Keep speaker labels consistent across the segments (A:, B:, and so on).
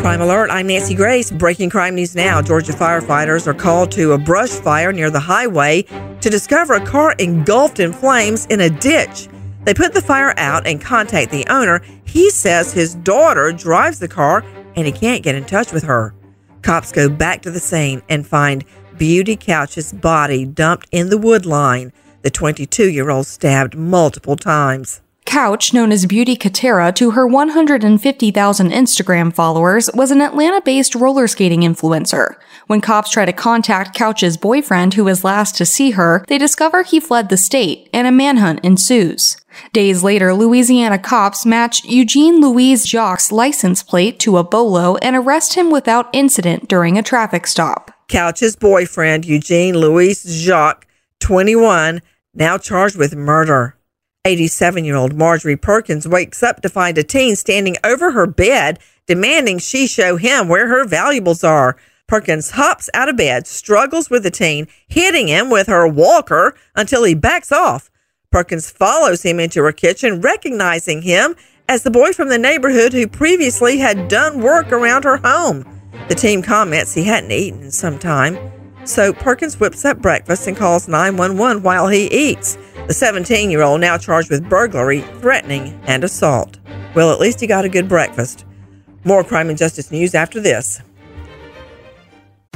A: Crime Alert, I'm Nancy Grace. Breaking crime news now. Georgia firefighters are called to a brush fire near the highway to discover a car engulfed in flames in a ditch. They put the fire out and contact the owner. He says his daughter drives the car and he can't get in touch with her. Cops go back to the scene and find Beauty Couch's body dumped in the wood line. The 22 year old stabbed multiple times.
B: Couch, known as Beauty Katera to her 150,000 Instagram followers, was an Atlanta based roller skating influencer. When cops try to contact Couch's boyfriend, who was last to see her, they discover he fled the state, and a manhunt ensues. Days later, Louisiana cops match Eugene Louise Jacques' license plate to a bolo and arrest him without incident during a traffic stop.
A: Couch's boyfriend, Eugene Louise Jacques, 21, now charged with murder. 87 year old Marjorie Perkins wakes up to find a teen standing over her bed, demanding she show him where her valuables are. Perkins hops out of bed, struggles with the teen, hitting him with her walker until he backs off. Perkins follows him into her kitchen, recognizing him as the boy from the neighborhood who previously had done work around her home. The teen comments he hadn't eaten in some time. So Perkins whips up breakfast and calls 911 while he eats. The 17 year old now charged with burglary, threatening, and assault. Well, at least he got a good breakfast. More crime and justice news after this.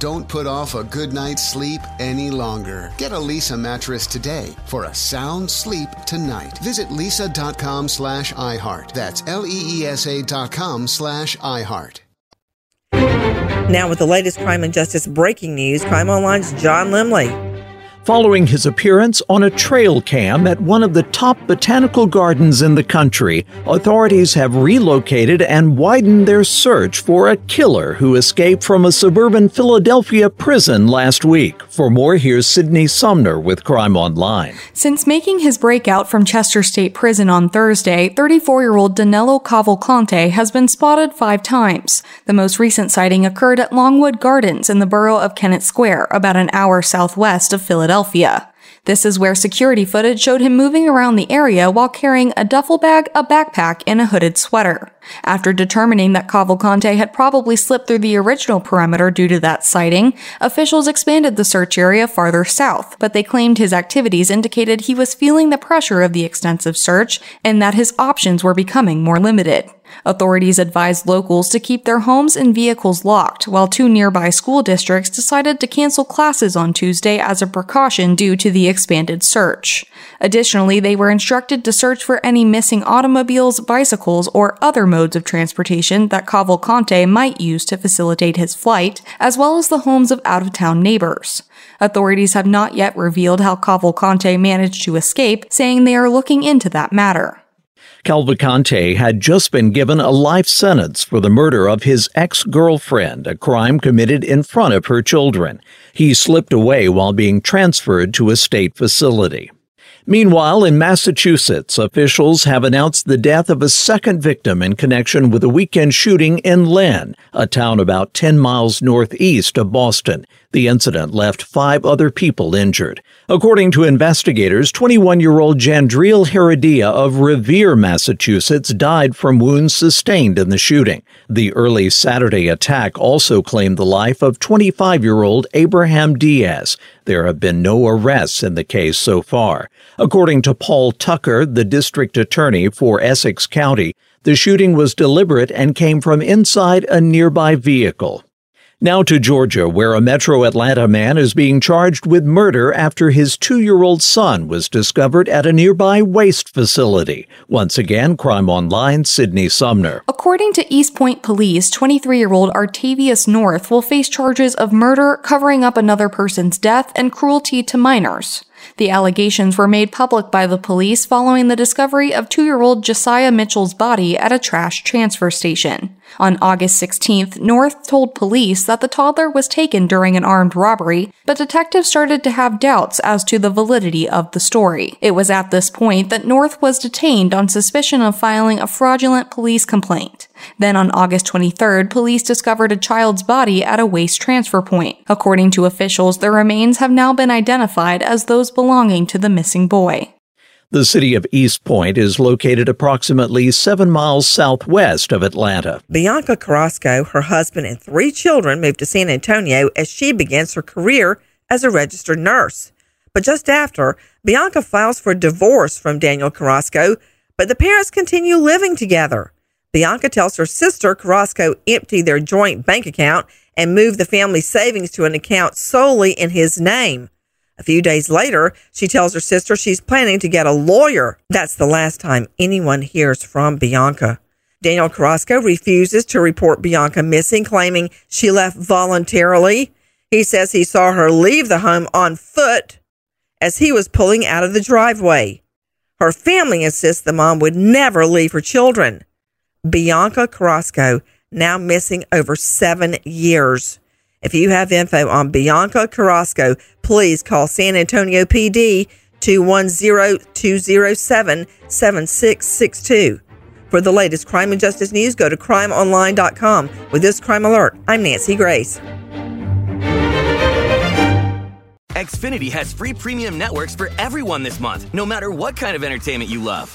C: Don't put off a good night's sleep any longer. Get a Leesa mattress today for a sound sleep tonight. Visit leesa.com slash iHeart. That's L-E-E-S-A dot com slash iHeart.
A: Now, with the latest crime and justice breaking news, Crime Online's John Limley
D: following his appearance on a trail cam at one of the top botanical gardens in the country. Authorities have relocated and widened their search for a killer who escaped from a suburban Philadelphia prison last week. For more, here's Sydney Sumner with Crime Online.
B: Since making his breakout from Chester State Prison on Thursday, 34 year old Danilo Cavalcante has been spotted five times. The most recent sighting occurred at Longwood Gardens in the borough of Kennett Square, about an hour southwest of Philadelphia. Philadelphia. This is where security footage showed him moving around the area while carrying a duffel bag, a backpack, and a hooded sweater. After determining that Cavalcante had probably slipped through the original perimeter due to that sighting, officials expanded the search area farther south, but they claimed his activities indicated he was feeling the pressure of the extensive search and that his options were becoming more limited. Authorities advised locals to keep their homes and vehicles locked, while two nearby school districts decided to cancel classes on Tuesday as a precaution due to the expanded search. Additionally, they were instructed to search for any missing automobiles, bicycles, or other modes of transportation that Cavalcante might use to facilitate his flight, as well as the homes of out of town neighbors. Authorities have not yet revealed how Cavalcante managed to escape, saying they are looking into that matter.
D: Cavalcante had just been given a life sentence for the murder of his ex girlfriend, a crime committed in front of her children. He slipped away while being transferred to a state facility. Meanwhile, in Massachusetts, officials have announced the death of a second victim in connection with a weekend shooting in Lynn, a town about 10 miles northeast of Boston. The incident left five other people injured. According to investigators, 21 year old Jandriel Heredia of Revere, Massachusetts, died from wounds sustained in the shooting. The early Saturday attack also claimed the life of 25 year old Abraham Diaz. There have been no arrests in the case so far. According to Paul Tucker, the district attorney for Essex County, the shooting was deliberate and came from inside a nearby vehicle. Now to Georgia, where a metro Atlanta man is being charged with murder after his two year old son was discovered at a nearby waste facility. Once again, Crime Online, Sydney Sumner.
B: According to East Point Police, 23 year old Artavius North will face charges of murder, covering up another person's death, and cruelty to minors. The allegations were made public by the police following the discovery of two year old Josiah Mitchell's body at a trash transfer station. On August 16th, North told police that the toddler was taken during an armed robbery, but detectives started to have doubts as to the validity of the story. It was at this point that North was detained on suspicion of filing a fraudulent police complaint. Then on August 23rd, police discovered a child's body at a waste transfer point. According to officials, the remains have now been identified as those belonging to the missing boy.
D: The city of East Point is located approximately seven miles southwest of Atlanta.
A: Bianca Carrasco, her husband, and three children moved to San Antonio as she begins her career as a registered nurse. But just after, Bianca files for divorce from Daniel Carrasco, but the parents continue living together. Bianca tells her sister Carrasco emptied their joint bank account and moved the family savings to an account solely in his name. A few days later, she tells her sister she's planning to get a lawyer. That's the last time anyone hears from Bianca. Daniel Carrasco refuses to report Bianca missing, claiming she left voluntarily. He says he saw her leave the home on foot as he was pulling out of the driveway. Her family insists the mom would never leave her children. Bianca Carrasco, now missing over seven years. If you have info on Bianca Carrasco, please call San Antonio PD 210-207-7662. For the latest crime and justice news, go to crimeonline.com. With this crime alert, I'm Nancy Grace.
E: Xfinity has free premium networks for everyone this month, no matter what kind of entertainment you love.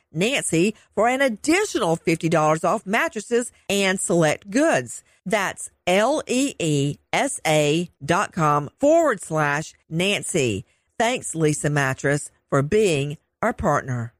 A: Nancy for an additional $50 off mattresses and select goods. That's L E E S A dot com forward slash Nancy. Thanks, Leesa Mattress, for being our partner.